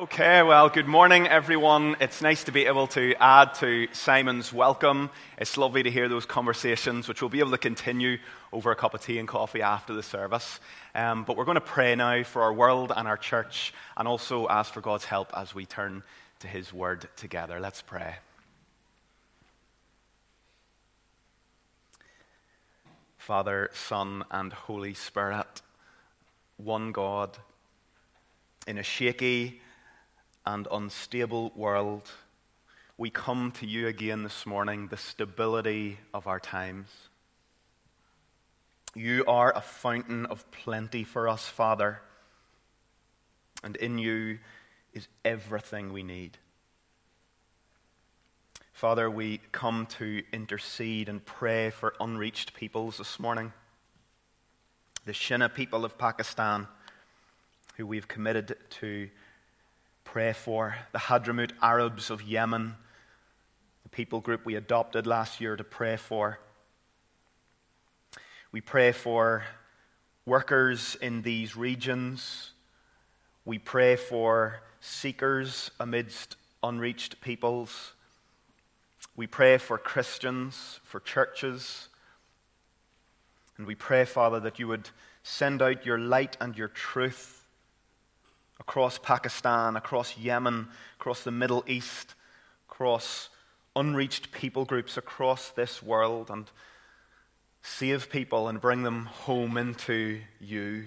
Okay, well, good morning, everyone. It's nice to be able to add to Simon's welcome. It's lovely to hear those conversations, which we'll be able to continue over a cup of tea and coffee after the service. Um, but we're going to pray now for our world and our church, and also ask for God's help as we turn to His Word together. Let's pray. Father, Son, and Holy Spirit, one God, in a shaky, and unstable world, we come to you again this morning, the stability of our times. You are a fountain of plenty for us, Father, and in you is everything we need. Father, we come to intercede and pray for unreached peoples this morning. The Shia people of Pakistan, who we've committed to pray for the Hadramaut Arabs of Yemen, the people group we adopted last year to pray for. We pray for workers in these regions. We pray for seekers amidst unreached peoples. We pray for Christians, for churches. And we pray, Father, that you would send out your light and your truth across Pakistan, across Yemen, across the Middle East, across unreached people groups across this world, and save people and bring them home into you.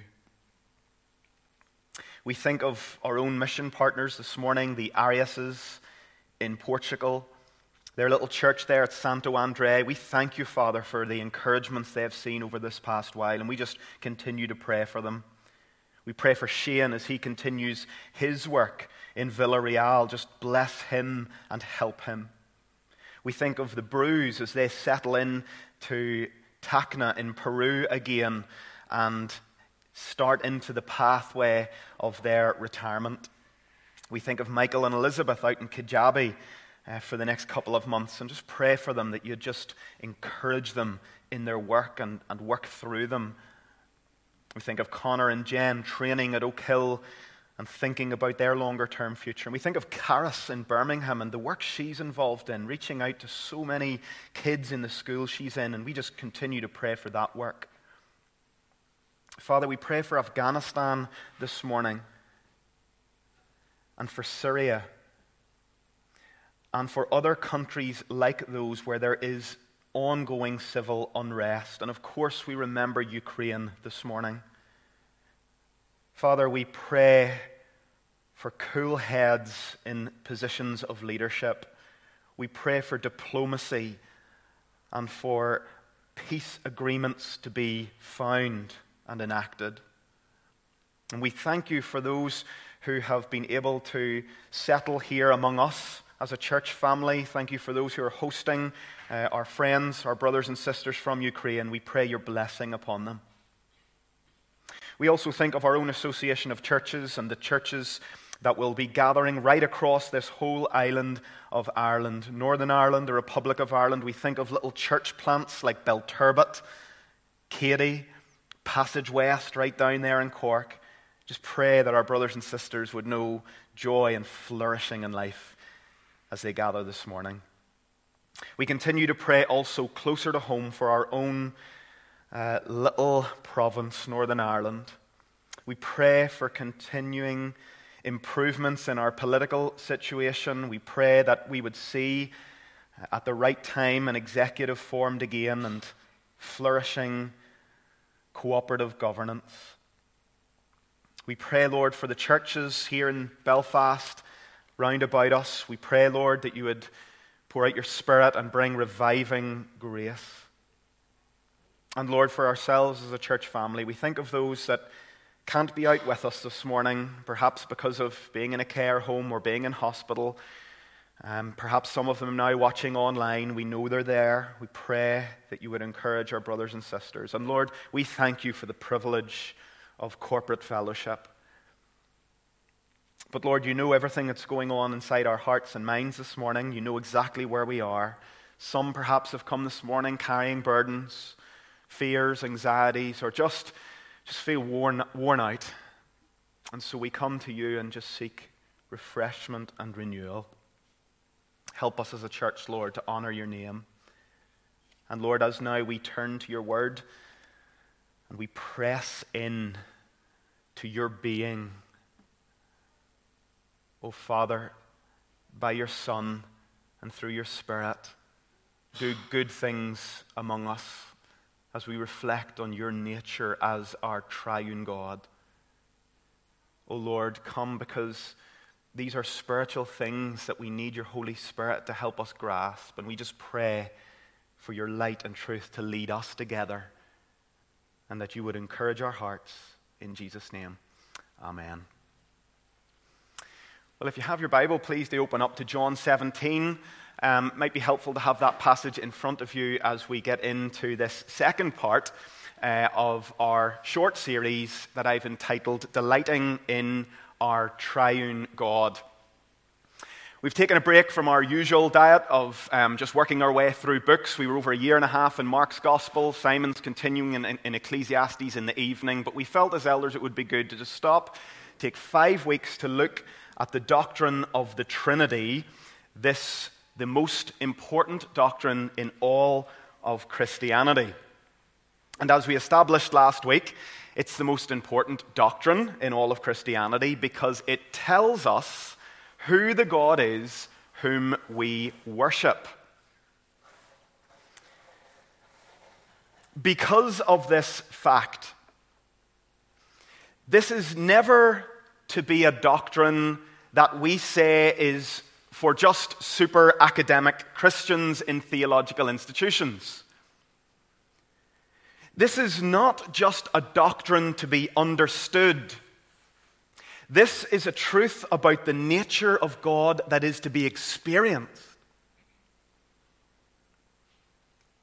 We think of our own mission partners this morning, the Ariases in Portugal, their little church there at Santo Andre. We thank you, Father, for the encouragements they have seen over this past while, and we just continue to pray for them. We pray for Shane as he continues his work in Villarreal. Just bless him and help him. We think of the Brews as they settle in to Tacna in Peru again and start into the pathway of their retirement. We think of Michael and Elizabeth out in Kajabi uh, for the next couple of months and just pray for them that you just encourage them in their work and, and work through them we think of Connor and Jen training at Oak Hill and thinking about their longer term future. And we think of Caris in Birmingham and the work she's involved in, reaching out to so many kids in the school she's in, and we just continue to pray for that work. Father, we pray for Afghanistan this morning and for Syria and for other countries like those where there is ongoing civil unrest. And of course, we remember Ukraine this morning. Father, we pray for cool heads in positions of leadership. We pray for diplomacy and for peace agreements to be found and enacted. And we thank you for those who have been able to settle here among us as a church family. Thank you for those who are hosting uh, our friends, our brothers and sisters from Ukraine. We pray your blessing upon them. We also think of our own association of churches and the churches that will be gathering right across this whole island of Ireland. Northern Ireland, the Republic of Ireland, we think of little church plants like Belturbet, Cady, Passage West, right down there in Cork. Just pray that our brothers and sisters would know joy and flourishing in life as they gather this morning. We continue to pray also closer to home for our own uh, little province, Northern Ireland. We pray for continuing improvements in our political situation. We pray that we would see uh, at the right time an executive formed again and flourishing cooperative governance. We pray, Lord, for the churches here in Belfast round about us. We pray, Lord, that you would pour out your Spirit and bring reviving grace. And Lord, for ourselves as a church family, we think of those that can't be out with us this morning, perhaps because of being in a care home or being in hospital. Um, perhaps some of them now watching online. We know they're there. We pray that you would encourage our brothers and sisters. And Lord, we thank you for the privilege of corporate fellowship. But Lord, you know everything that's going on inside our hearts and minds this morning. You know exactly where we are. Some perhaps have come this morning carrying burdens, fears, anxieties, or just, just feel worn, worn out. And so we come to you and just seek refreshment, and renewal. Help us as a church, Lord, to honor your name. And Lord, as now we turn to your word and we press in to your being, O oh, Father, by your Son and through your Spirit, do good things among us as we reflect on your nature as our triune God. O oh Lord, come because these are spiritual things that we need your Holy Spirit to help us grasp. And we just pray for your light and truth to lead us together and that you would encourage our hearts. In Jesus' name, amen. Well, if you have your Bible, please do open up to John 17. Um, might be helpful to have that passage in front of you as we get into this second part uh, of our short series that I've entitled Delighting in Our Triune God. We've taken a break from our usual diet of um, just working our way through books. We were over a year and a half in Mark's Gospel, Simon's continuing in, in, in Ecclesiastes in the evening, but we felt as elders it would be good to just stop, take five weeks to look at the doctrine of the Trinity, this, the most important doctrine in all of Christianity. And as we established last week, it's the most important doctrine in all of Christianity because it tells us who the God is whom we worship. Because of this fact, this is never to be a doctrine that we say is for just super academic Christians in theological institutions. This is not just a doctrine to be understood this is a truth about the nature of God that is to be experienced.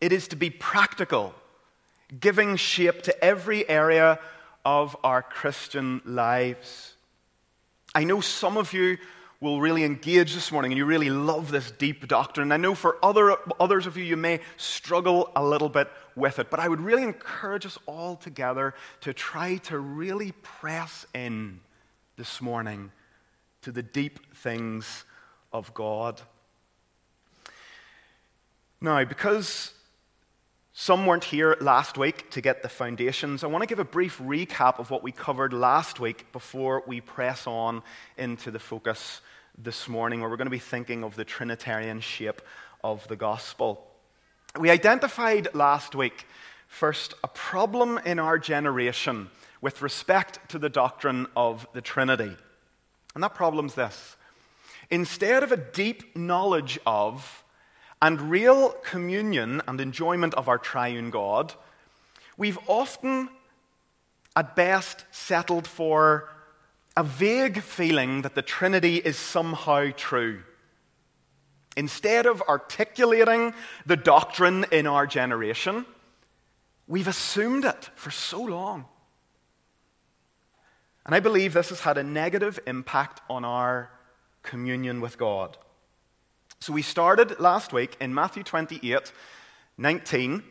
It is to be practical, giving shape to every area of our Christian lives. I know some of you will really engage this morning and you really love this deep doctrine. And I know for other, others of you, you may struggle a little bit with it, but I would really encourage us all together to try to really press in this morning to the deep things of God. Now, because some weren't here last week to get the foundations, I want to give a brief recap of what we covered last week before we press on into the focus this morning, where we're going to be thinking of the Trinitarian shape of the gospel. We identified last week, first, a problem in our generation with respect to the doctrine of the Trinity. And that problem's this instead of a deep knowledge of and real communion and enjoyment of our triune God, we've often, at best, settled for a vague feeling that the Trinity is somehow true. Instead of articulating the doctrine in our generation, we've assumed it for so long. And I believe this has had a negative impact on our communion with God. So we started last week in Matthew 28 19,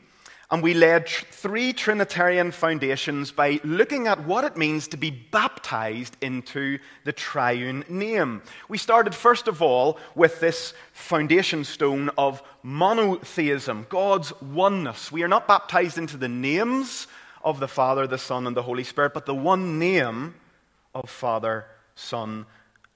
and we laid three Trinitarian foundations by looking at what it means to be baptized into the triune name. We started, first of all, with this foundation stone of monotheism, God's oneness. We are not baptized into the names of the Father, the Son, and the Holy Spirit, but the one name of Father, Son,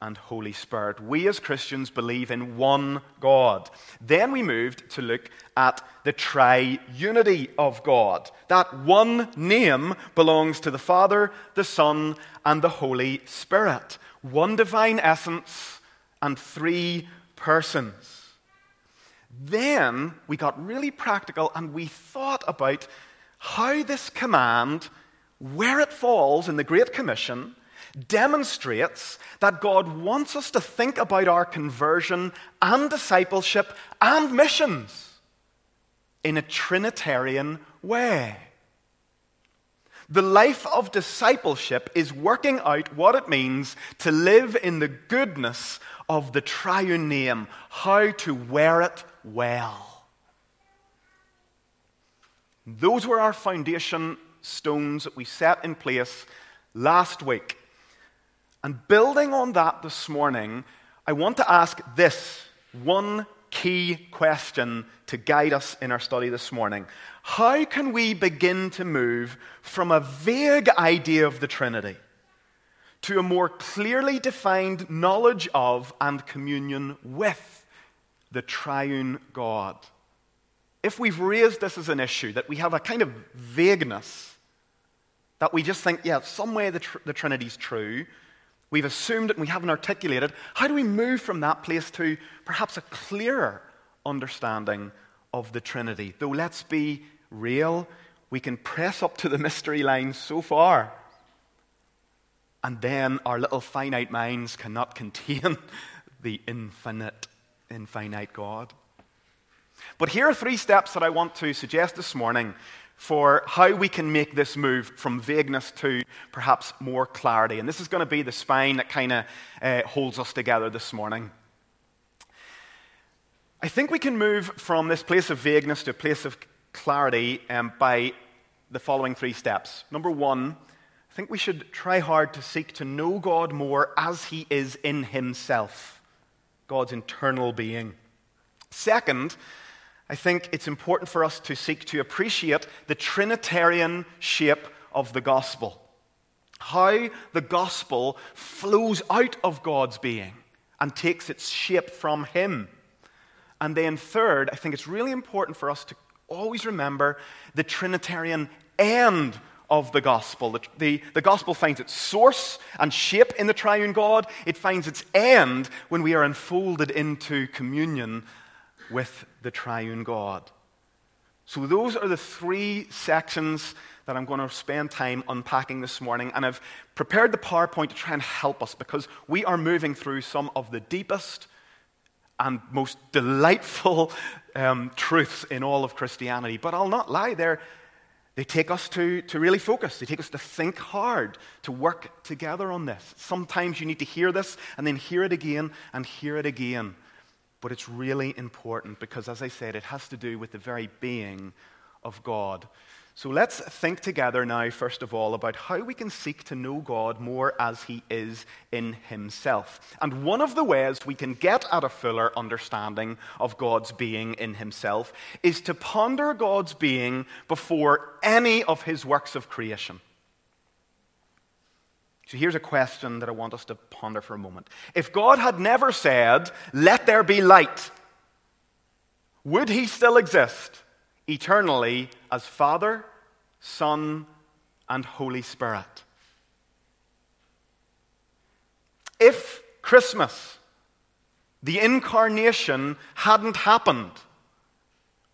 and Holy Spirit. We as Christians believe in one God. Then we moved to look at the triunity of God. That one name belongs to the Father, the Son, and the Holy Spirit. One divine essence and three persons. Then we got really practical and we thought about how this command, where it falls in the Great Commission, demonstrates that God wants us to think about our conversion and discipleship and missions in a Trinitarian way. The life of discipleship is working out what it means to live in the goodness of the triune name, how to wear it well. Those were our foundation stones that we set in place last week. And building on that this morning, I want to ask this one key question to guide us in our study this morning. How can we begin to move from a vague idea of the Trinity to a more clearly defined knowledge of and communion with the triune God? If we've raised this as an issue, that we have a kind of vagueness, that we just think, yeah, some way the, tr- the Trinity's true, we've assumed it and we haven't articulated, how do we move from that place to perhaps a clearer understanding of the Trinity? Though let's be real, we can press up to the mystery line so far. And then our little finite minds cannot contain the infinite, infinite God. But here are three steps that I want to suggest this morning for how we can make this move from vagueness to perhaps more clarity. And this is going to be the spine that kind of uh, holds us together this morning. I think we can move from this place of vagueness to a place of clarity um, by the following three steps. Number one, I think we should try hard to seek to know God more as He is in Himself, God's internal being. Second, I think it's important for us to seek to appreciate the Trinitarian shape of the gospel. How the gospel flows out of God's being and takes its shape from Him. And then, third, I think it's really important for us to always remember the Trinitarian end of the gospel. The, the, the, gospel finds its source and shape in the triune God, it finds its end when we are enfolded into communion with the triune God. So, those are the three sections that I'm going to spend time unpacking this morning. And I've prepared the PowerPoint to try and help us because we are moving through some of the deepest and most delightful um, truths in all of Christianity. But I'll not lie, they're, they take us to, to really focus. They take us to think hard, to work together on this. Sometimes you need to hear this and then hear it again and hear it again but it's really important because, as I said, it has to do with the very being of God. So let's think together now, first of all, about how we can seek to know God more as He is in Himself. And one of the ways we can get at a fuller understanding of God's being in Himself is to ponder God's being before any of His works of creation. So here's a question that I want us to ponder for a moment. If God had never said, Let there be light, would he still exist eternally as Father, Son, and Holy Spirit? If Christmas, the incarnation, hadn't happened,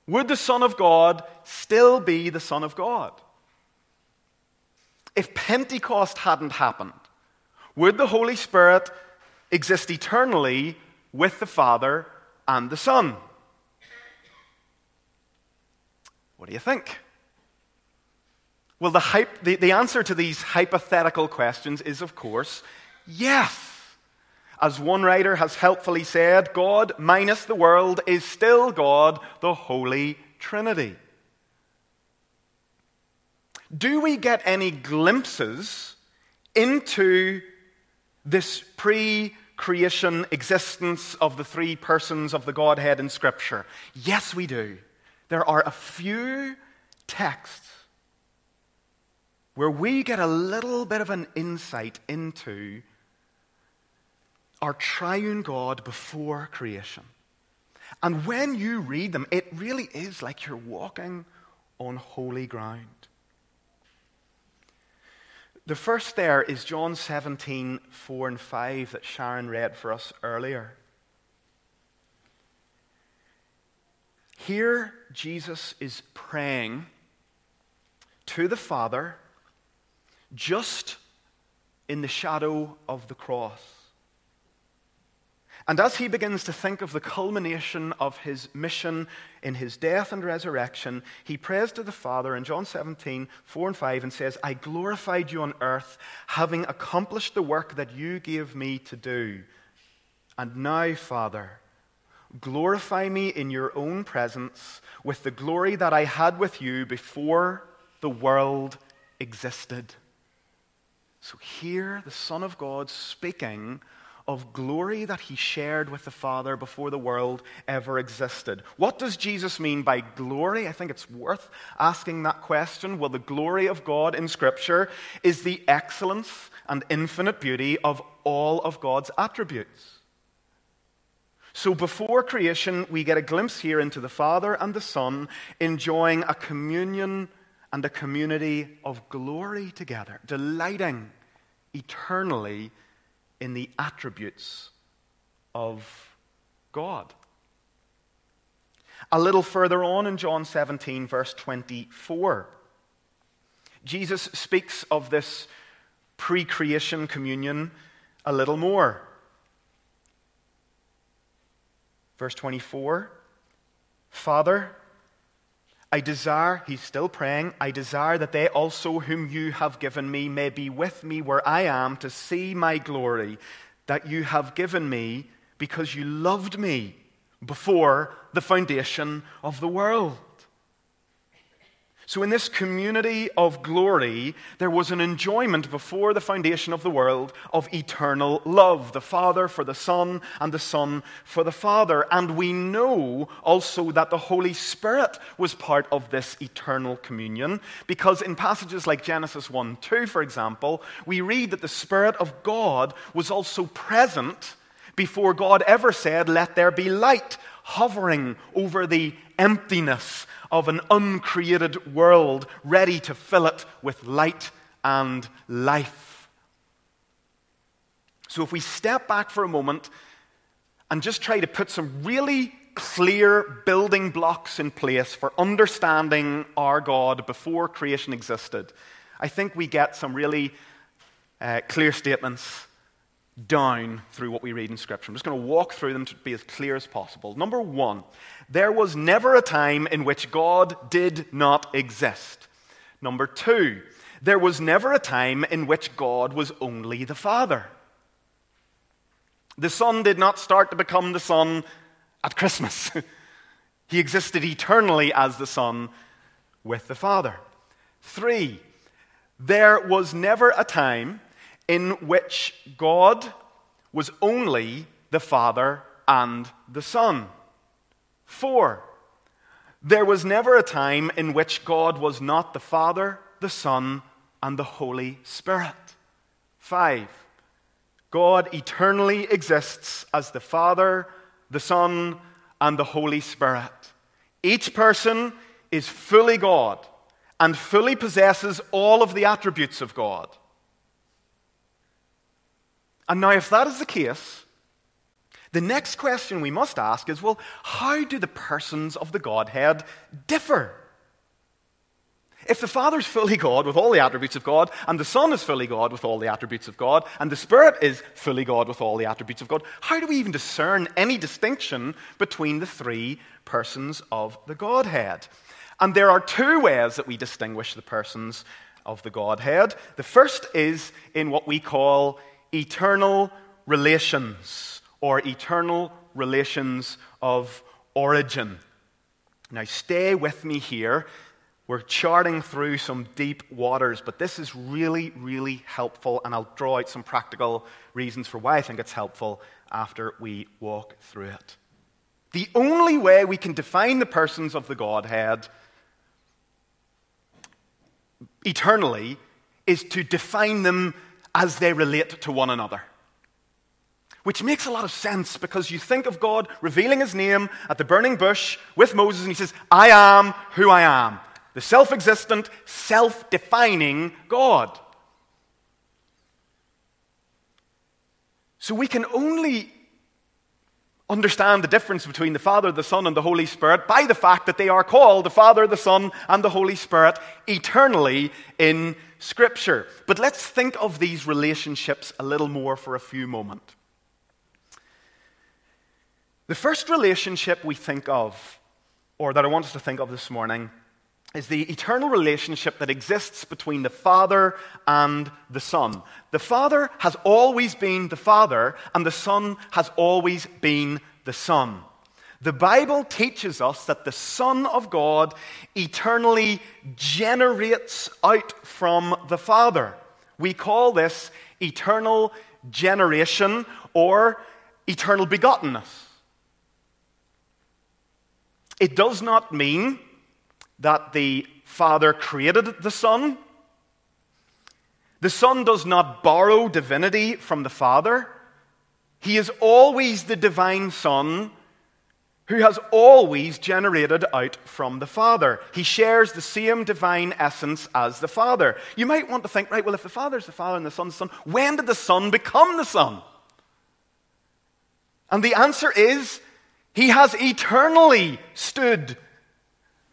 would the Son of God still be the Son of God? If Pentecost hadn't happened, would the Holy Spirit exist eternally with the Father and the Son? What do you think? Well, the, hype, the, the answer to these hypothetical questions is, of course, yes. As one writer has helpfully said, God minus the world is still God, the Holy Trinity. Do we get any glimpses into this pre creation existence of the three persons of the Godhead in Scripture? Yes, we do. There are a few texts where we get a little bit of an insight into our triune God before creation. And when you read them, it really is like you're walking on holy ground. The first there is John 17, 4 and 5 that Sharon read for us earlier. Here, Jesus is praying to the Father just in the shadow of the cross. And as he begins to think of the culmination of his mission in his death and resurrection, he prays to the Father in John 17, 4 and 5, and says, I glorified you on earth, having accomplished the work that you gave me to do. And now, Father, glorify me in your own presence with the glory that I had with you before the world existed. So here, the Son of God speaking of glory that he shared with the Father before the world ever existed. What does Jesus mean by glory? I think it's worth asking that question. Well, the glory of God in Scripture is the excellence and infinite beauty of all of God's attributes. So before creation, we get a glimpse here into the Father and the Son enjoying a communion and a community of glory together, delighting eternally in the attributes of God. A little further on in John 17, verse 24, Jesus speaks of this pre creation communion a little more. Verse 24 Father, I desire, he's still praying, I desire that they also, whom you have given me, may be with me where I am to see my glory that you have given me because you loved me before the foundation of the world. So, in this community of glory, there was an enjoyment before the foundation of the world of eternal love the Father for the Son, and the Son for the Father. And we know also that the Holy Spirit was part of this eternal communion, because in passages like Genesis 1 2, for example, we read that the Spirit of God was also present before God ever said, Let there be light, hovering over the emptiness of an uncreated world, ready to fill it with light and life. So, if we step back for a moment and just try to put some really clear building blocks in place for understanding our God before creation existed, I think we get some really uh, clear statements down through what we read in Scripture. I'm just going to walk through them to be as clear as possible. Number one, there was never a time in which God did not exist. Number two, there was never a time in which God was only the Father. The Son did not start to become the Son at Christmas. he existed eternally as the Son with the Father. Three, there was never a time in which God was only the Father and the Son. Four, there was never a time in which God was not the Father, the Son, and the Holy Spirit. Five, God eternally exists as the Father, the Son, and the Holy Spirit. Each person is fully God and fully possesses all of the attributes of God. And now, if that is the case, the next question we must ask is well, how do the persons of the Godhead differ? If the Father is fully God with all the attributes of God, and the Son is fully God with all the attributes of God, and the Spirit is fully God with all the attributes of God, how do we even discern any distinction between the three persons of the Godhead? And there are two ways that we distinguish the persons of the Godhead. The first is in what we call eternal relations or eternal relations of origin. Now, stay with me here. We're charting through some deep waters, but this is really, really helpful, and I'll draw out some practical reasons for why I think it's helpful after we walk through it. The only way we can define the persons of the Godhead eternally is to define them as they relate to one another. Which makes a lot of sense because you think of God revealing his name at the burning bush with Moses, and he says, I am who I am. The self existent, self defining God. So we can only understand the difference between the Father, the Son, and the Holy Spirit by the fact that they are called the Father, the Son, and the Holy Spirit eternally in Scripture. But let's think of these relationships a little more for a few moments. The first relationship we think of, or that I want us to think of this morning, is the eternal relationship that exists between the Father and the Son. The Father has always been the Father, and the Son has always been the Son. The Bible teaches us that the Son of God eternally generates out from the Father. We call this eternal generation or eternal begottenness. It does not mean that the Father created the Son. The Son does not borrow divinity from the Father. He is always the divine Son who has always generated out from the Father. He shares the same divine essence as the Father. You might want to think, right, well, if the Father's the Father and the Son's the Son, when did the Son become the Son? And the answer is, he has eternally stood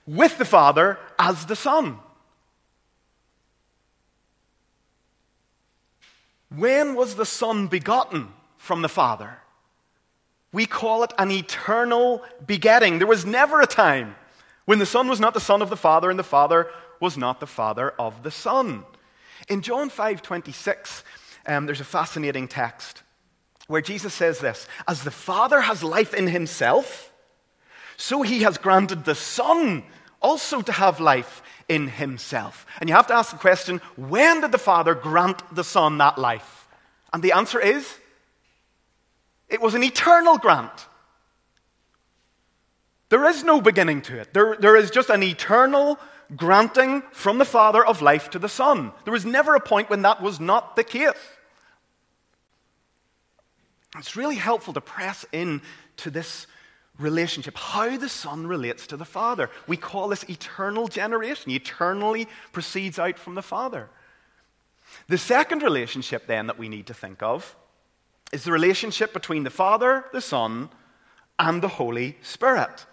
with the Father as the Son. When was the Son begotten from the Father? We call it an eternal begetting. There was never a time when the Son was not the Son of the Father and the Father was not the Father of the Son. In John 5 26, um, there's a fascinating text where Jesus says this As the Father has life in himself, so he has granted the Son also to have life in himself. And you have to ask the question when did the Father grant the Son that life? And the answer is it was an eternal grant. There is no beginning to it. There, there is just an eternal granting from the Father of life to the Son. There was never a point when that was not the case. It's really helpful to press in to this relationship, how the Son relates to the Father. We call this eternal generation. Eternally proceeds out from the Father. The second relationship, then, that we need to think of is the relationship between the Father, the Son, and the Holy Spirit.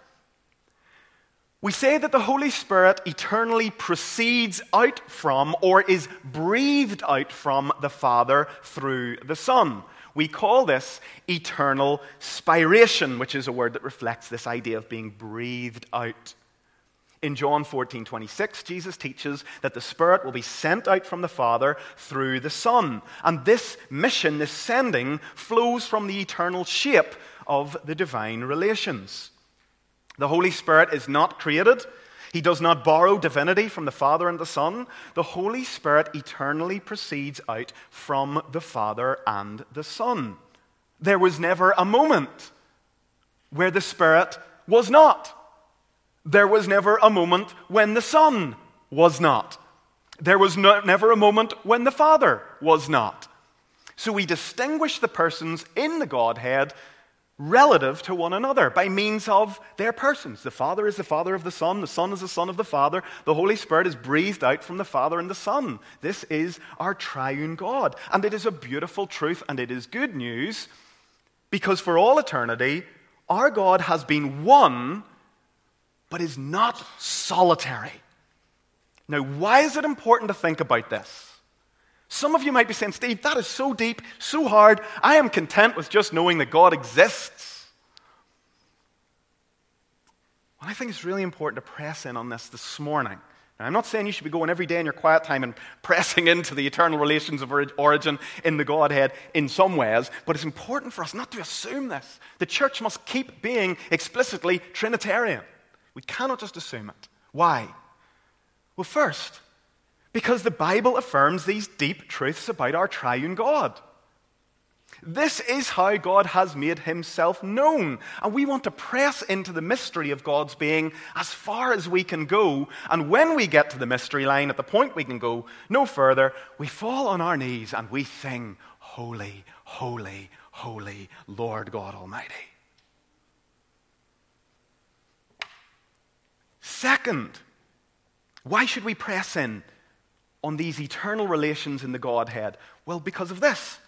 We say that the Holy Spirit eternally proceeds out from or is breathed out from the Father through the Son. We call this eternal spiration, which is a word that reflects this idea of being breathed out. In John 14, 26, Jesus teaches that the Spirit will be sent out from the Father through the Son. And this mission, this sending, flows from the eternal shape of the divine relations. The Holy Spirit is not created. He does not borrow divinity from the Father and the Son. The Holy Spirit eternally proceeds out from the Father and the Son. There was never a moment where the Spirit was not. There was never a moment when the Son was not. There was no, never a moment when the Father was not. So we distinguish the persons in the Godhead relative to one another by means of their persons. The Father is the Father of the Son, the Son is the Son of the Father, the Holy Spirit is breathed out from the Father and the Son. This is our triune God. And it is a beautiful truth and it is good news because for all eternity, our God has been one but is not solitary. Now, why is it important to think about this? Some of you might be saying, Steve, that is so deep, so hard. I am content with just knowing that God exists. Well, I think it's really important to press in on this this morning. Now, I'm not saying you should be going every day in your quiet time and pressing into the eternal relations of origin in the Godhead in some ways, but it's important for us not to assume this. The church must keep being explicitly Trinitarian. We cannot just assume it. Why? Well, first, because the Bible affirms these deep truths about our triune God. This is how God has made himself known. And we want to press into the mystery of God's being as far as we can go. And when we get to the mystery line, at the point we can go no further, we fall on our knees and we sing, Holy, holy, holy, Lord God Almighty. Second, why should we press in on these eternal relations in the Godhead? Well, because of this.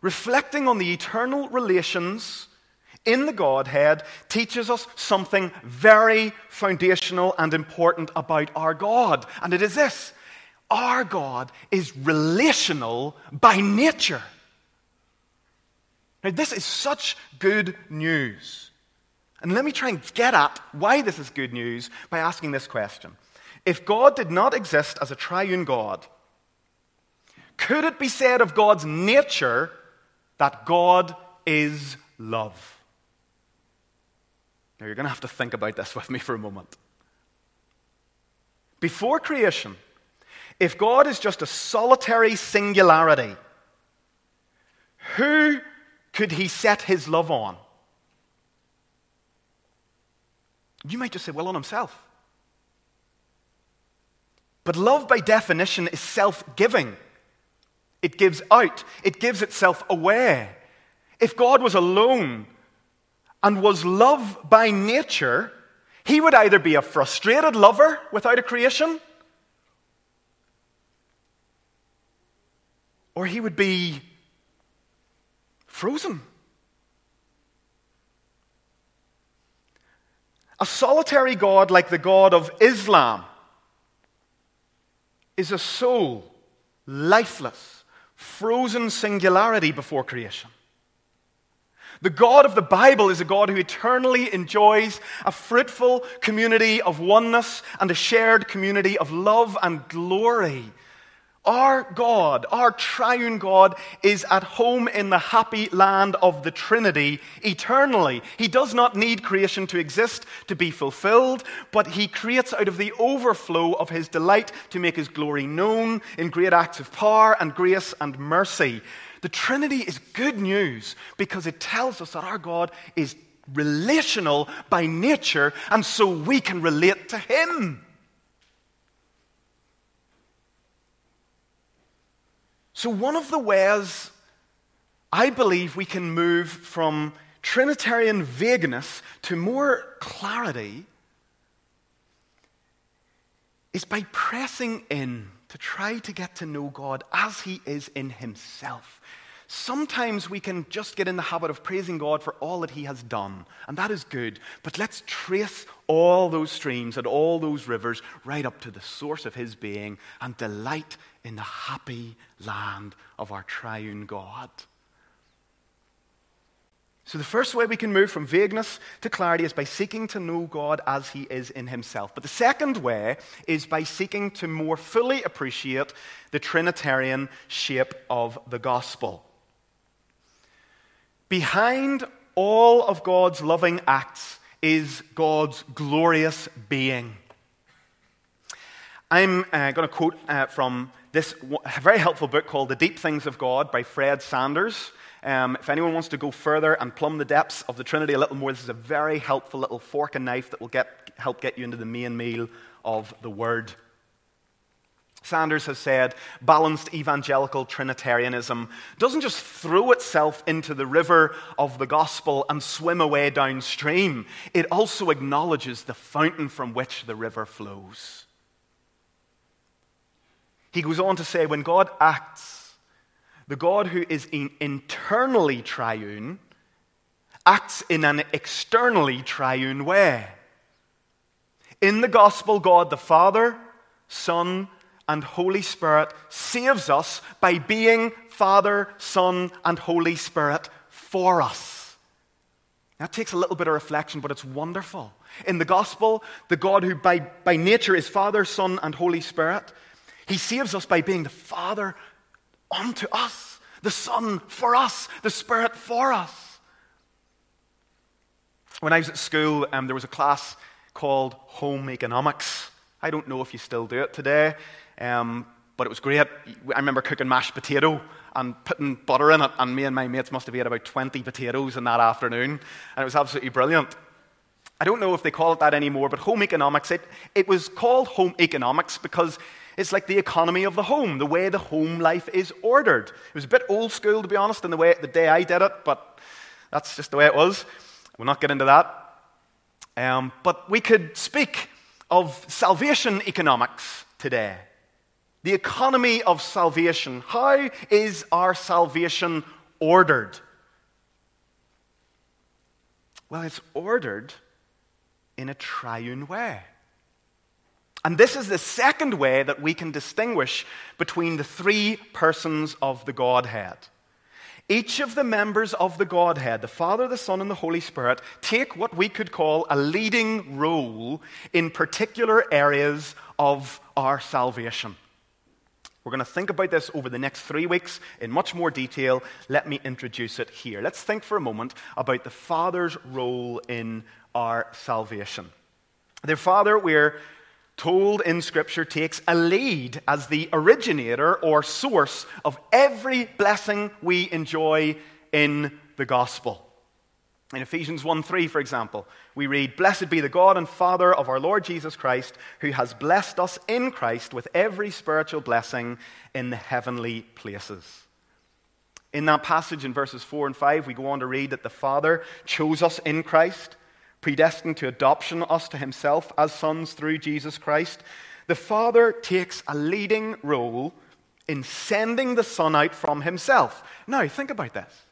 Reflecting on the eternal relations in the Godhead teaches us something very foundational and important about our God. And it is this our God is relational by nature. Now, this is such good news. And let me try and get at why this is good news by asking this question. If God did not exist as a triune God, could it be said of God's nature that God is love? Now, you're going to have to think about this with me for a moment. Before creation, if God is just a solitary singularity, who could he set his love on? You might just say, well, on himself. But love, by definition, is self giving. It gives out, it gives itself away. If God was alone and was love by nature, he would either be a frustrated lover without a creation, or he would be frozen. A solitary God like the God of Islam is a soul, lifeless, frozen singularity before creation. The God of the Bible is a God who eternally enjoys a fruitful community of oneness and a shared community of love and glory our God, our triune God, is at home in the happy land of the Trinity eternally. He does not need creation to exist to be fulfilled, but He creates out of the overflow of His delight to make His glory known in great acts of power and grace and mercy. The Trinity is good news because it tells us that our God is relational by nature, and so we can relate to Him. So, one of the ways I believe we can move from Trinitarian vagueness to more clarity is by pressing in to try to get to know God as He is in Himself. Sometimes we can just get in the habit of praising God for all that He has done, and that is good. But let's trace all those streams and all those rivers right up to the source of His being and delight in the happy land of our triune God. So, the first way we can move from vagueness to clarity is by seeking to know God as He is in Himself. But the second way is by seeking to more fully appreciate the Trinitarian shape of the gospel. Behind all of God's loving acts is God's glorious being. I'm uh, going to quote uh, from this very helpful book called The Deep Things of God by Fred Sanders. Um, if anyone wants to go further and plumb the depths of the Trinity a little more, this is a very helpful little fork and knife that will get, help get you into the main meal of the Word. Sanders has said balanced evangelical Trinitarianism doesn't just throw itself into the river of the gospel and swim away downstream, it also acknowledges the fountain from which the river flows. He goes on to say when God acts, the God who is internally triune acts in an externally triune way. In the gospel, God the Father, Son, and Holy Spirit saves us by being Father, Son, and Holy Spirit for us. That takes a little bit of reflection, but it's wonderful. In the gospel, the God who by, by nature is Father, Son, and Holy Spirit he saves us by being the Father unto us, the Son for us, the Spirit for us. When I was at school, um, there was a class called Home Economics. I don't know if you still do it today, um, but it was great. I remember cooking mashed potato and putting butter in it, and me and my mates must have had about 20 potatoes in that afternoon, and it was absolutely brilliant. I don't know if they call it that anymore, but home economics, it, it was called home economics because it's like the economy of the home, the way the home life is ordered. It was a bit old school, to be honest, in the way the day I did it, but that's just the way it was. We'll not get into that. Um, but we could speak of salvation economics today. The economy of salvation. How is our salvation ordered? Well, it's ordered in a triune way. And this is the second way that we can distinguish between the three persons of the Godhead. Each of the members of the Godhead, the Father, the Son, and the Holy Spirit, take what we could call a leading role in particular areas of our salvation. We're going to think about this over the next three weeks in much more detail. Let me introduce it here. Let's think for a moment about the Father's role in our salvation. The Father, we're told in Scripture, takes a lead as the originator or source of every blessing we enjoy in the gospel. In Ephesians 1 3, for example, we read, Blessed be the God and Father of our Lord Jesus Christ, who has blessed us in Christ with every spiritual blessing in the heavenly places. In that passage in verses 4 and 5, we go on to read that the Father chose us in Christ, predestined to adoption us to himself as sons through Jesus Christ. The Father takes a leading role in sending the Son out from himself. Now, think about this.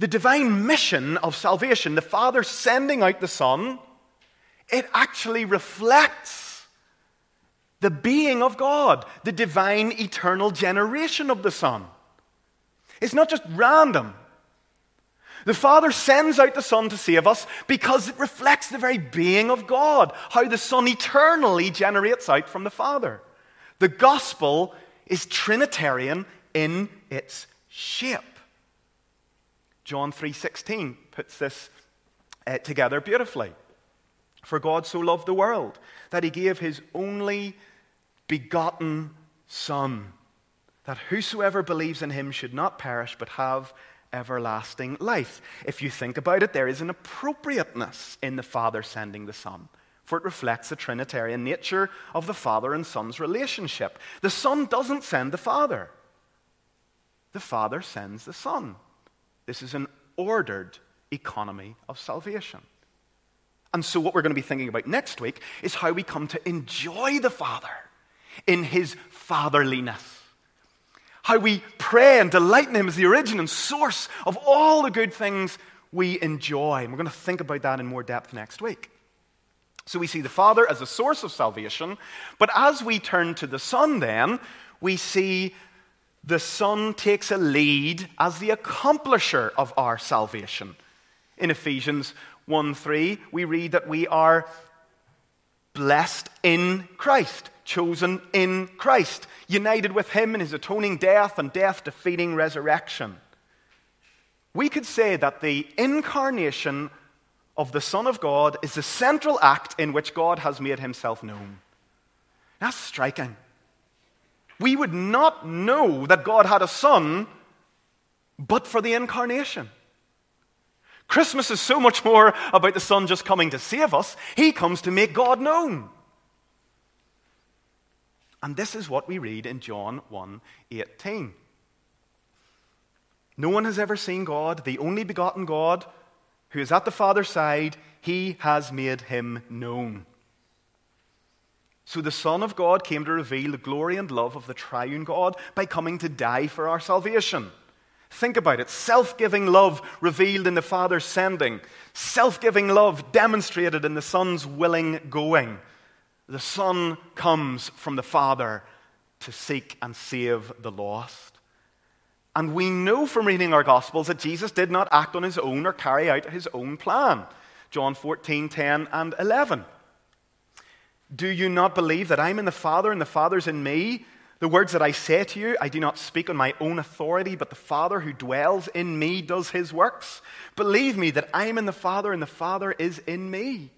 The divine mission of salvation, the Father sending out the Son, it actually reflects the being of God, the divine eternal generation of the Son. It's not just random. The Father sends out the Son to save us because it reflects the very being of God, how the Son eternally generates out from the Father. The gospel is Trinitarian in its shape. John 3:16 puts this uh, together beautifully. For God so loved the world that he gave his only begotten son that whosoever believes in him should not perish but have everlasting life. If you think about it, there is an appropriateness in the Father sending the Son, for it reflects the Trinitarian nature of the Father and Son's relationship. The Son doesn't send the Father, the Father sends the Son. This is an ordered economy of salvation. And so, what we're going to be thinking about next week is how we come to enjoy the Father in his fatherliness. How we pray and delight in him as the origin and source of all the good things we enjoy. And we're going to think about that in more depth next week. So, we see the Father as a source of salvation, but as we turn to the Son, then, we see the Son takes a lead as the accomplisher of our salvation. In Ephesians 1 3, we read that we are blessed in Christ, chosen in Christ, united with Him in His atoning death and death defeating resurrection. We could say that the incarnation of the Son of God is the central act in which God has made Himself known. That's striking we would not know that God had a son but for the incarnation. Christmas is so much more about the Son just coming to save us. He comes to make God known. And this is what we read in John 1 18. No one has ever seen God, the only begotten God, who is at the Father's side, he has made him known. So the Son of God came to reveal the glory and love of the triune God by coming to die for our salvation. Think about it self giving love revealed in the Father's sending, self giving love demonstrated in the Son's willing going. The Son comes from the Father to seek and save the lost. And we know from reading our Gospels that Jesus did not act on his own or carry out his own plan. John 14, 10, and 11. Do you not believe that I'm in the Father and the Father's in me? The words that I say to you, I do not speak on my own authority, but the Father who dwells in me does his works. Believe me that I am in the Father and the Father is in me.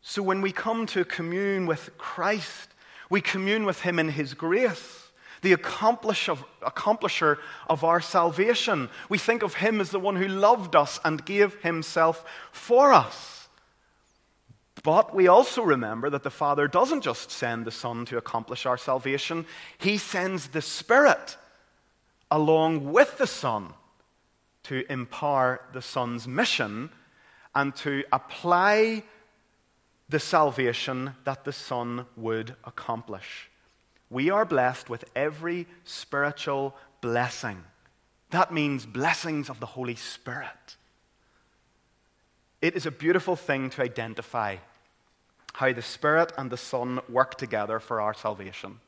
So when we come to commune with Christ, we commune with him in his grace, the accomplisher of our salvation. We think of him as the one who loved us and gave himself for us. But we also remember that the Father doesn't just send the Son to accomplish our salvation, He sends the Spirit along with the Son to empower the Son's mission and to apply the salvation that the Son would accomplish. We are blessed with every spiritual blessing. That means blessings of the Holy Spirit. It is a beautiful thing to identify how the Spirit and the Son work together for our salvation.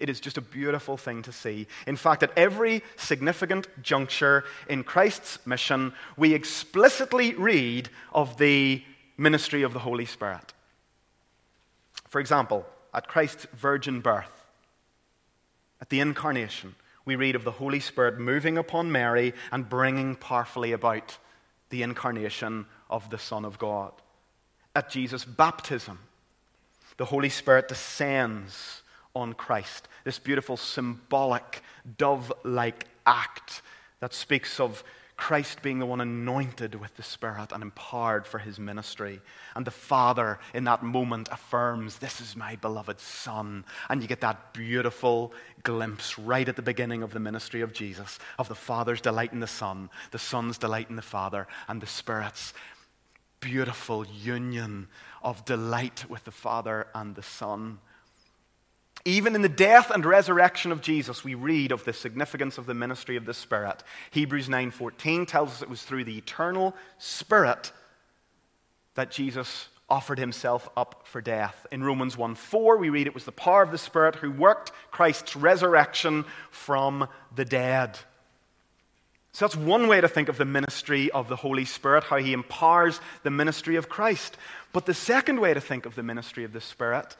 It is just a beautiful thing to see. In fact, at every significant juncture in Christ's mission, we explicitly read of the ministry of the Holy Spirit. For example, at Christ's virgin birth, at the incarnation, we read of the Holy Spirit moving upon Mary and bringing powerfully about the incarnation of the Son of God. At Jesus' baptism, the Holy Spirit descends on Christ. This beautiful, symbolic, dove like act that speaks of Christ being the one anointed with the Spirit and empowered for his ministry. And the Father, in that moment, affirms, This is my beloved Son. And you get that beautiful glimpse right at the beginning of the ministry of Jesus of the Father's delight in the Son, the Son's delight in the Father, and the Spirit's beautiful union of delight with the Father and the Son. Even in the death and resurrection of Jesus, we read of the significance of the ministry of the Spirit. Hebrews 9:14 tells us it was through the eternal Spirit that Jesus offered himself up for death. In Romans 1:4, we read it was the power of the Spirit who worked Christ's resurrection from the dead. So that's one way to think of the ministry of the Holy Spirit, how he empowers the ministry of Christ. But the second way to think of the ministry of the Spirit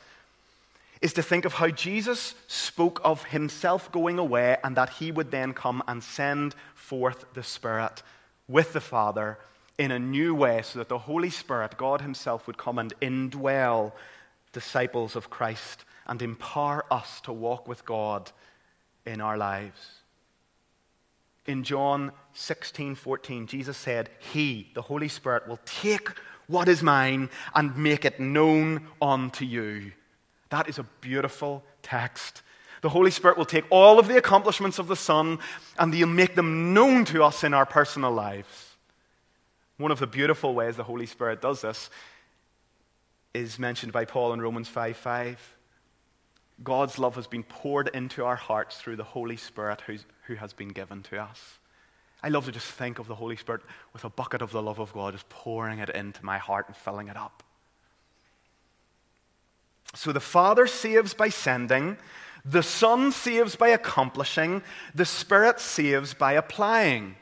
is to think of how Jesus spoke of himself going away and that he would then come and send forth the Spirit with the Father in a new way so that the Holy Spirit, God Himself, would come and indwell disciples of Christ and empower us to walk with God in our lives. In John 16 14, Jesus said, He, the Holy Spirit, will take what is mine and make it known unto you. That is a beautiful text. The Holy Spirit will take all of the accomplishments of the Son and He'll make them known to us in our personal lives. One of the beautiful ways the Holy Spirit does this is mentioned by Paul in Romans 5 5. God's love has been poured into our hearts through the Holy Spirit who has been given to us. I love to just think of the Holy Spirit with a bucket of the love of God, just pouring it into my heart and filling it up. So the Father saves by sending, the Son saves by accomplishing, the Spirit saves by applying.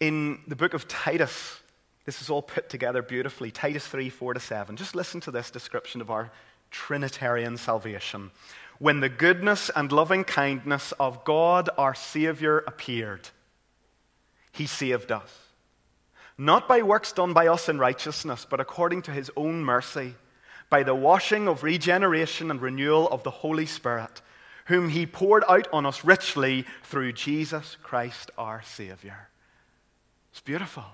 In the book of Titus, this is all put together beautifully. Titus 3 4 to 7. Just listen to this description of our Trinitarian salvation. When the goodness and loving kindness of God our Savior appeared, He saved us not by works done by us in righteousness, but according to his own mercy, by the washing of regeneration and renewal of the Holy Spirit, whom he poured out on us richly through Jesus Christ our Savior. It's beautiful.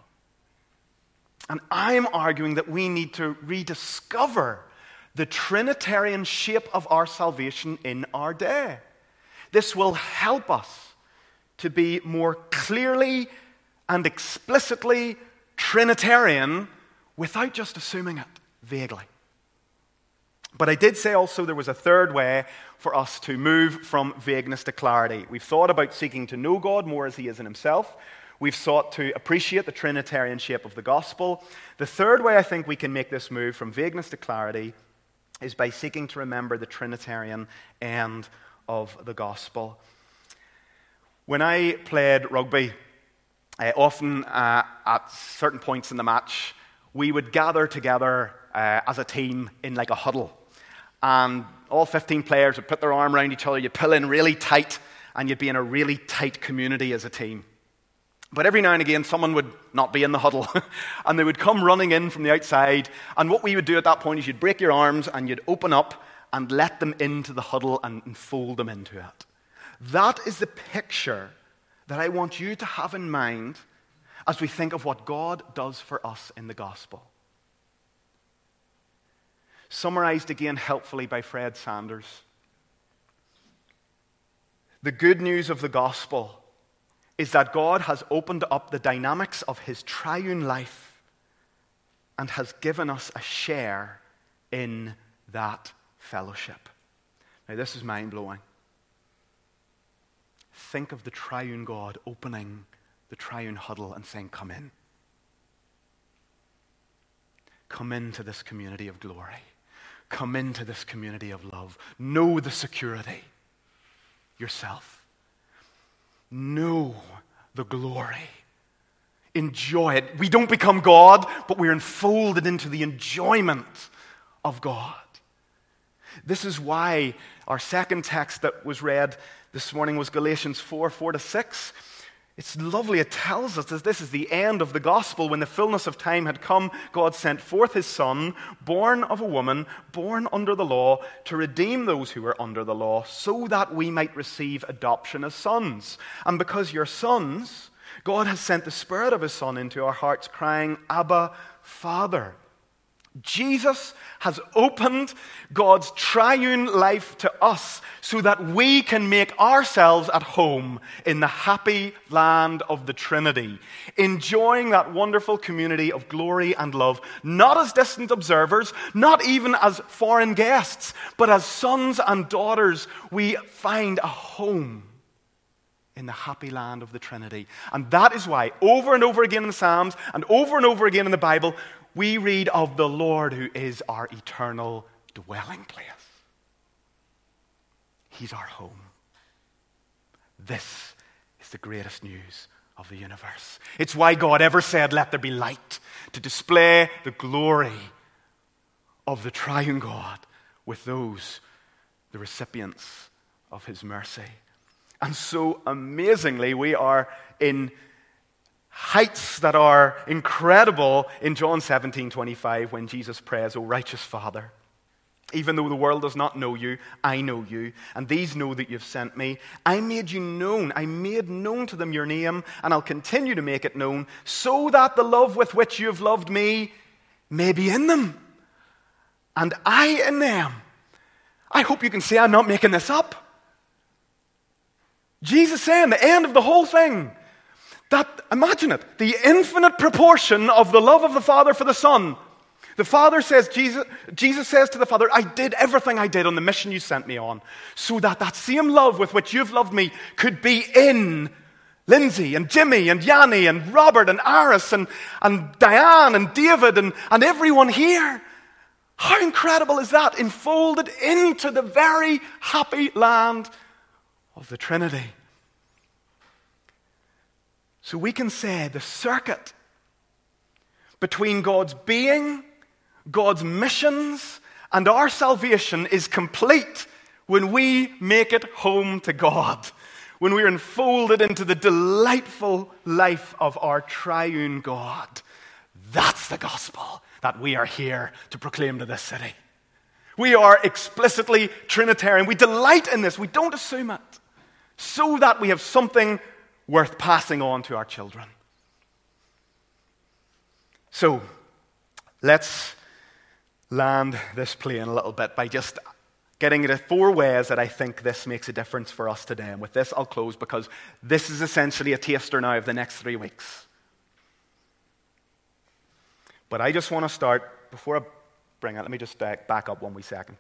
And I'm arguing that we need to rediscover the Trinitarian shape of our salvation in our day. This will help us to be more clearly and explicitly Trinitarian without just assuming it vaguely. But I did say also there was a third way for us to move from vagueness to clarity. We've thought about seeking to know God more as He is in Himself. We've sought to appreciate the Trinitarian shape of the gospel. The third way I think we can make this move from vagueness to clarity is by seeking to remember the Trinitarian end of the gospel. When I played rugby, uh, often uh, at certain points in the match, we would gather together uh, as a team in like a huddle. And all 15 players would put their arm around each other, you'd pull in really tight, and you'd be in a really tight community as a team. But every now and again, someone would not be in the huddle, and they would come running in from the outside. And what we would do at that point is you'd break your arms and you'd open up and let them into the huddle and fold them into it. That is the picture that I want you to have in mind as we think of what God does for us in the gospel. Summarized again helpfully by Fred Sanders. The good news of the gospel is that God has opened up the dynamics of his triune life and has given us a share in that fellowship. Now, this is mind blowing think of the triune God opening the triune huddle and saying, Come in. Come into this community of glory. Come into this community of love. Know the security yourself. Know the glory. Enjoy it. We don't become God, but we're enfolded into the enjoyment of God. This is why our second text that was read this morning was Galatians 4 4 to 6. It's lovely. It tells us that this is the end of the gospel. When the fullness of time had come, God sent forth his Son, born of a woman, born under the law, to redeem those who were under the law, so that we might receive adoption as sons. And because you're sons, God has sent the Spirit of his Son into our hearts, crying, Abba, Father. Jesus has opened God's triune life to us so that we can make ourselves at home in the happy land of the Trinity, enjoying that wonderful community of glory and love, not as distant observers, not even as foreign guests, but as sons and daughters, we find a home in the happy land of the Trinity. And that is why, over and over again in the Psalms and over and over again in the Bible, we read of the Lord who is our eternal dwelling place. He's our home. This is the greatest news of the universe. It's why God ever said, Let there be light, to display the glory of the triune God with those, the recipients of his mercy. And so amazingly, we are in heights that are incredible in John 17 25 when Jesus prays, O righteous Father. Even though the world does not know you, I know you, and these know that you've sent me. I made you known. I made known to them your name, and I'll continue to make it known, so that the love with which you have loved me may be in them, and I in them. I hope you can see I'm not making this up. Jesus saying, the end of the whole thing. That, imagine it, the infinite proportion of the love of the Father for the Son. The Father says, Jesus, Jesus says to the Father, I did everything I did on the mission you sent me on, so that that same love with which you've loved me could be in Lindsay and Jimmy and Yanni and Robert and Aris and, and Diane and David and, and everyone here. How incredible is that? Enfolded into the very happy land of the Trinity. So we can say the circuit between God's being, God's missions, and our salvation is complete when we make it home to God, when we are enfolded into the delightful life of our triune God. That's the gospel that we are here to proclaim to this city. We are explicitly Trinitarian. We delight in this, we don't assume it, so that we have something worth passing on to our children. So, let's land this plane a little bit by just getting into four ways that I think this makes a difference for us today. And with this, I'll close because this is essentially a taster now of the next three weeks. But I just want to start, before I bring it, let me just back up one wee second.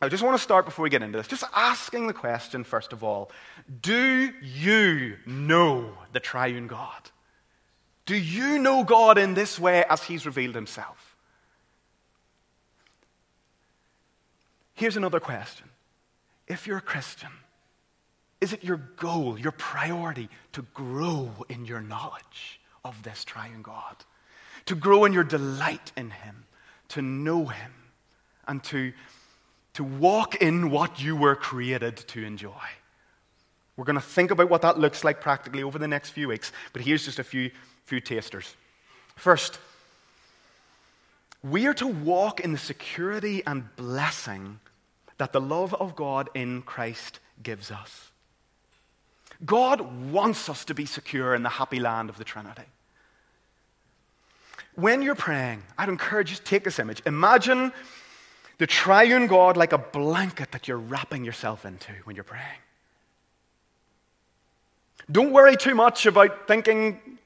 I just want to start before we get into this, just asking the question, first of all Do you know the triune God? Do you know God in this way as He's revealed Himself? Here's another question. If you're a Christian, is it your goal, your priority to grow in your knowledge of this triune God? To grow in your delight in Him, to know Him, and to to walk in what you were created to enjoy. We're going to think about what that looks like practically over the next few weeks, but here's just a few, few tasters. First, we are to walk in the security and blessing that the love of God in Christ gives us. God wants us to be secure in the happy land of the Trinity. When you're praying, I'd encourage you to take this image. Imagine the triune God like a blanket that you're wrapping yourself into when you're praying. Don't worry too much about thinking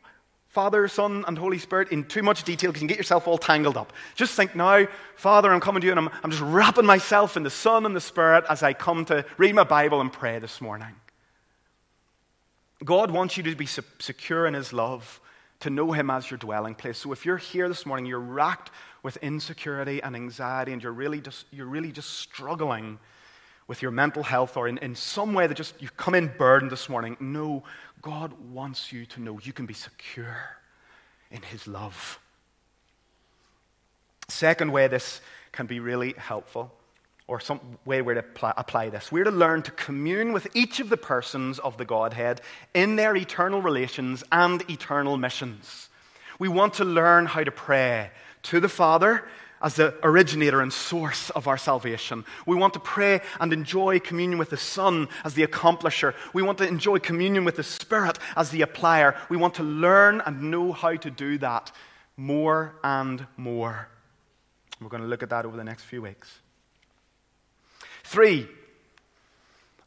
Father, Son, and Holy Spirit in too much detail because you can get yourself all tangled up. Just think now, Father, I'm coming to you and I'm, I'm just wrapping myself in the Son and the Spirit as I come to read my Bible and pray this morning. God wants you to be secure in His love, to know Him as your dwelling place. So if you're here this morning, you're racked with insecurity and anxiety, and you're really just, you're really just struggling with your mental health, or in, in some way that just you've come in burdened this morning, no, God wants you to know you can be secure in His love. Second way this can be really helpful or some way we're to apply, apply this. We're to learn to commune with each of the persons of the Godhead in their eternal relations and eternal missions. We want to learn how to pray to the Father as the originator and source of our salvation. We want to pray and enjoy communion with the Son as the accomplisher. We want to enjoy communion with the Spirit as the applier. We want to learn and know how to do that more and more. We're going to look at that over the next few weeks. Three,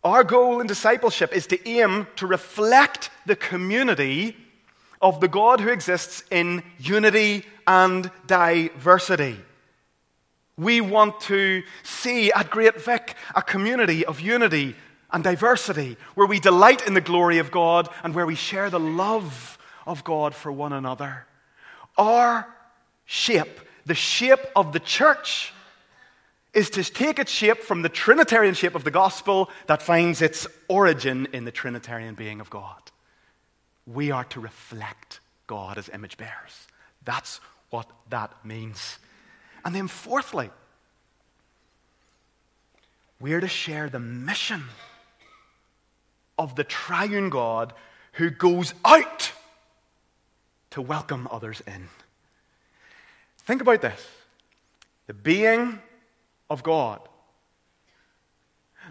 our goal in discipleship is to aim to reflect the community of the God who exists in unity and diversity. We want to see at Great Vic a community of unity and diversity where we delight in the glory of God and where we share the love of God for one another. Our shape, the shape of the church, is to take its shape from the Trinitarian shape of the gospel that finds its origin in the Trinitarian being of God. We are to reflect God as image bearers. That's what that means. And then, fourthly, we're to share the mission of the triune God who goes out to welcome others in. Think about this the being of God,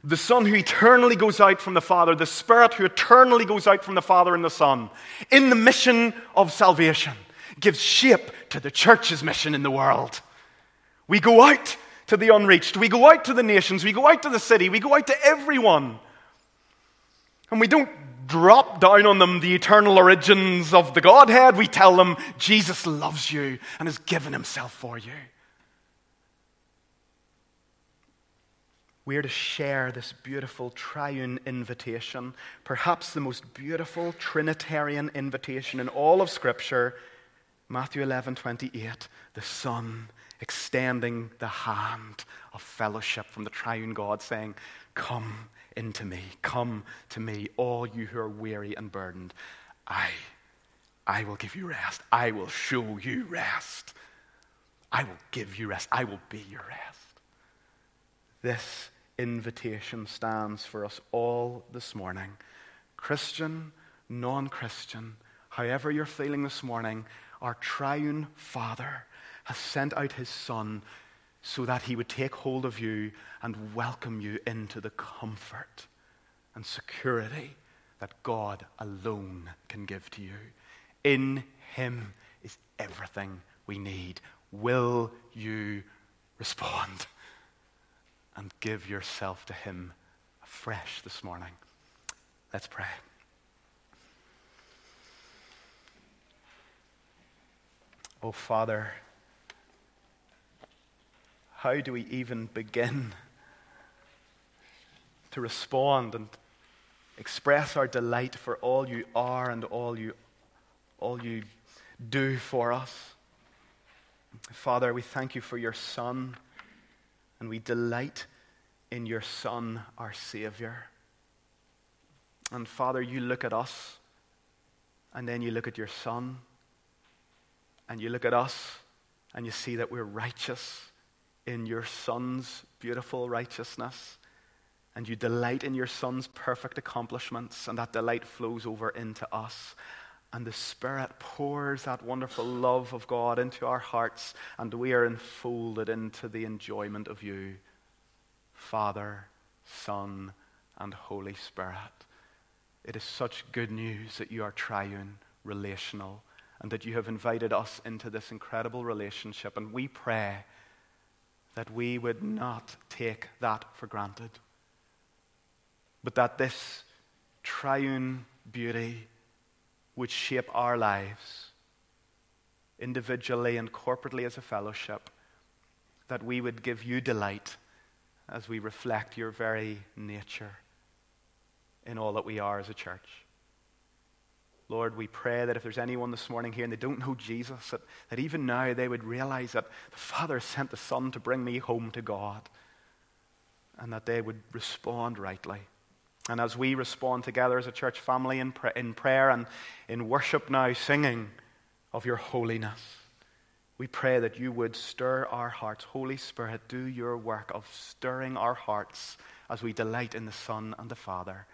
the Son who eternally goes out from the Father, the Spirit who eternally goes out from the Father and the Son, in the mission of salvation, gives shape to the church's mission in the world. We go out to the unreached. We go out to the nations. We go out to the city. We go out to everyone. And we don't drop down on them the eternal origins of the Godhead. We tell them Jesus loves you and has given himself for you. We are to share this beautiful triune invitation, perhaps the most beautiful Trinitarian invitation in all of Scripture. Matthew 11 28, the Son extending the hand of fellowship from the triune God, saying, Come into me, come to me, all you who are weary and burdened. I, I will give you rest. I will show you rest. I will give you rest. I will be your rest. This invitation stands for us all this morning. Christian, non Christian, however you're feeling this morning, our triune Father has sent out his Son so that he would take hold of you and welcome you into the comfort and security that God alone can give to you. In him is everything we need. Will you respond and give yourself to him afresh this morning? Let's pray. Oh, Father how do we even begin to respond and express our delight for all you are and all you, all you do for us? Father, we thank you for your Son, and we delight in your Son, our Savior. And Father, you look at us, and then you look at your Son, and you look at us, and you see that we're righteous in your Son's beautiful righteousness, and you delight in your Son's perfect accomplishments, and that delight flows over into us. And the Spirit pours that wonderful love of God into our hearts, and we are enfolded into the enjoyment of you, Father, Son, and Holy Spirit. It is such good news that you are triune, relational, and that you have invited us into this incredible relationship. And we pray that we would not take that for granted, but that this triune beauty would shape our lives individually and corporately as a fellowship, that we would give you delight as we reflect your very nature in all that we are as a church. Lord, we pray that if there's anyone this morning here and they don't know Jesus, that, that even now they would realize that the Father sent the Son to bring me home to God and that they would respond rightly. And as we respond together as a church family in, in prayer and in worship now, singing of your holiness, We pray that you would stir our hearts. Holy Spirit, do your work of stirring our hearts as we delight in the Son and the Father.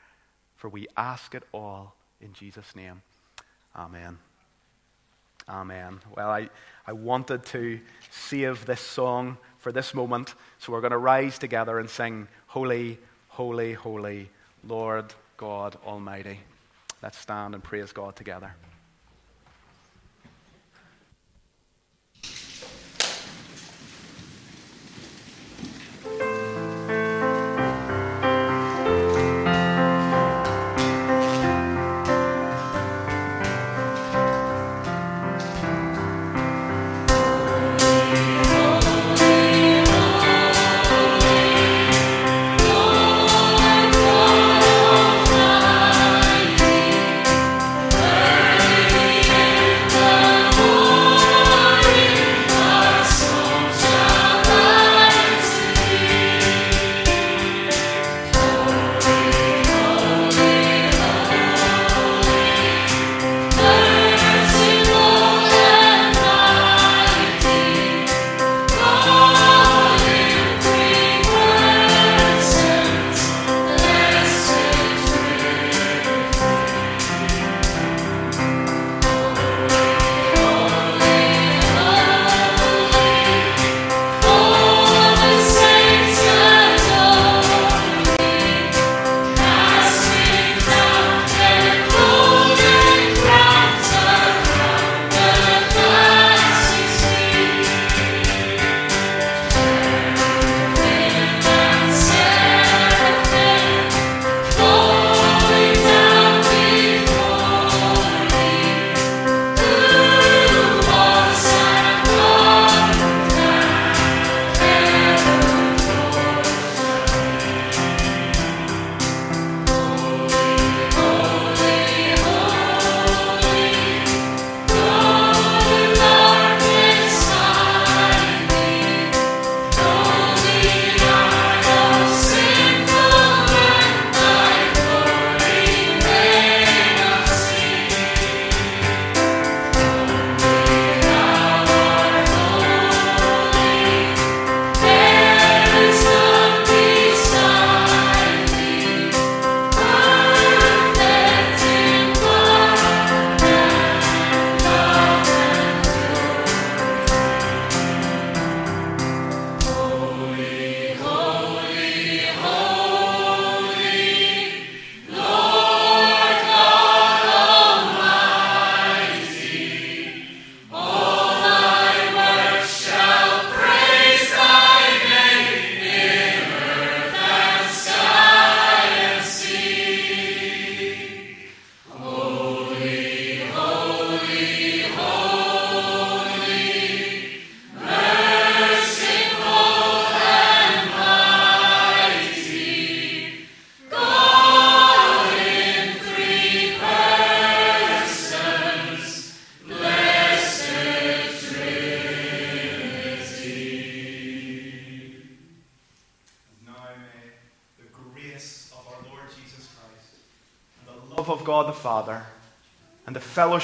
For we ask it all in Jesus' name. Amen. Amen. Well, I, I wanted to save this song for this moment, so we're going to rise together and sing, Holy, Holy, Holy, Lord God Almighty. Let's stand and praise God together.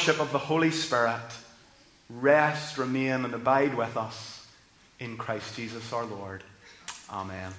Fellowship of the Holy Spirit rest, remain, and abide with us in Christ Jesus our Lord. Amen.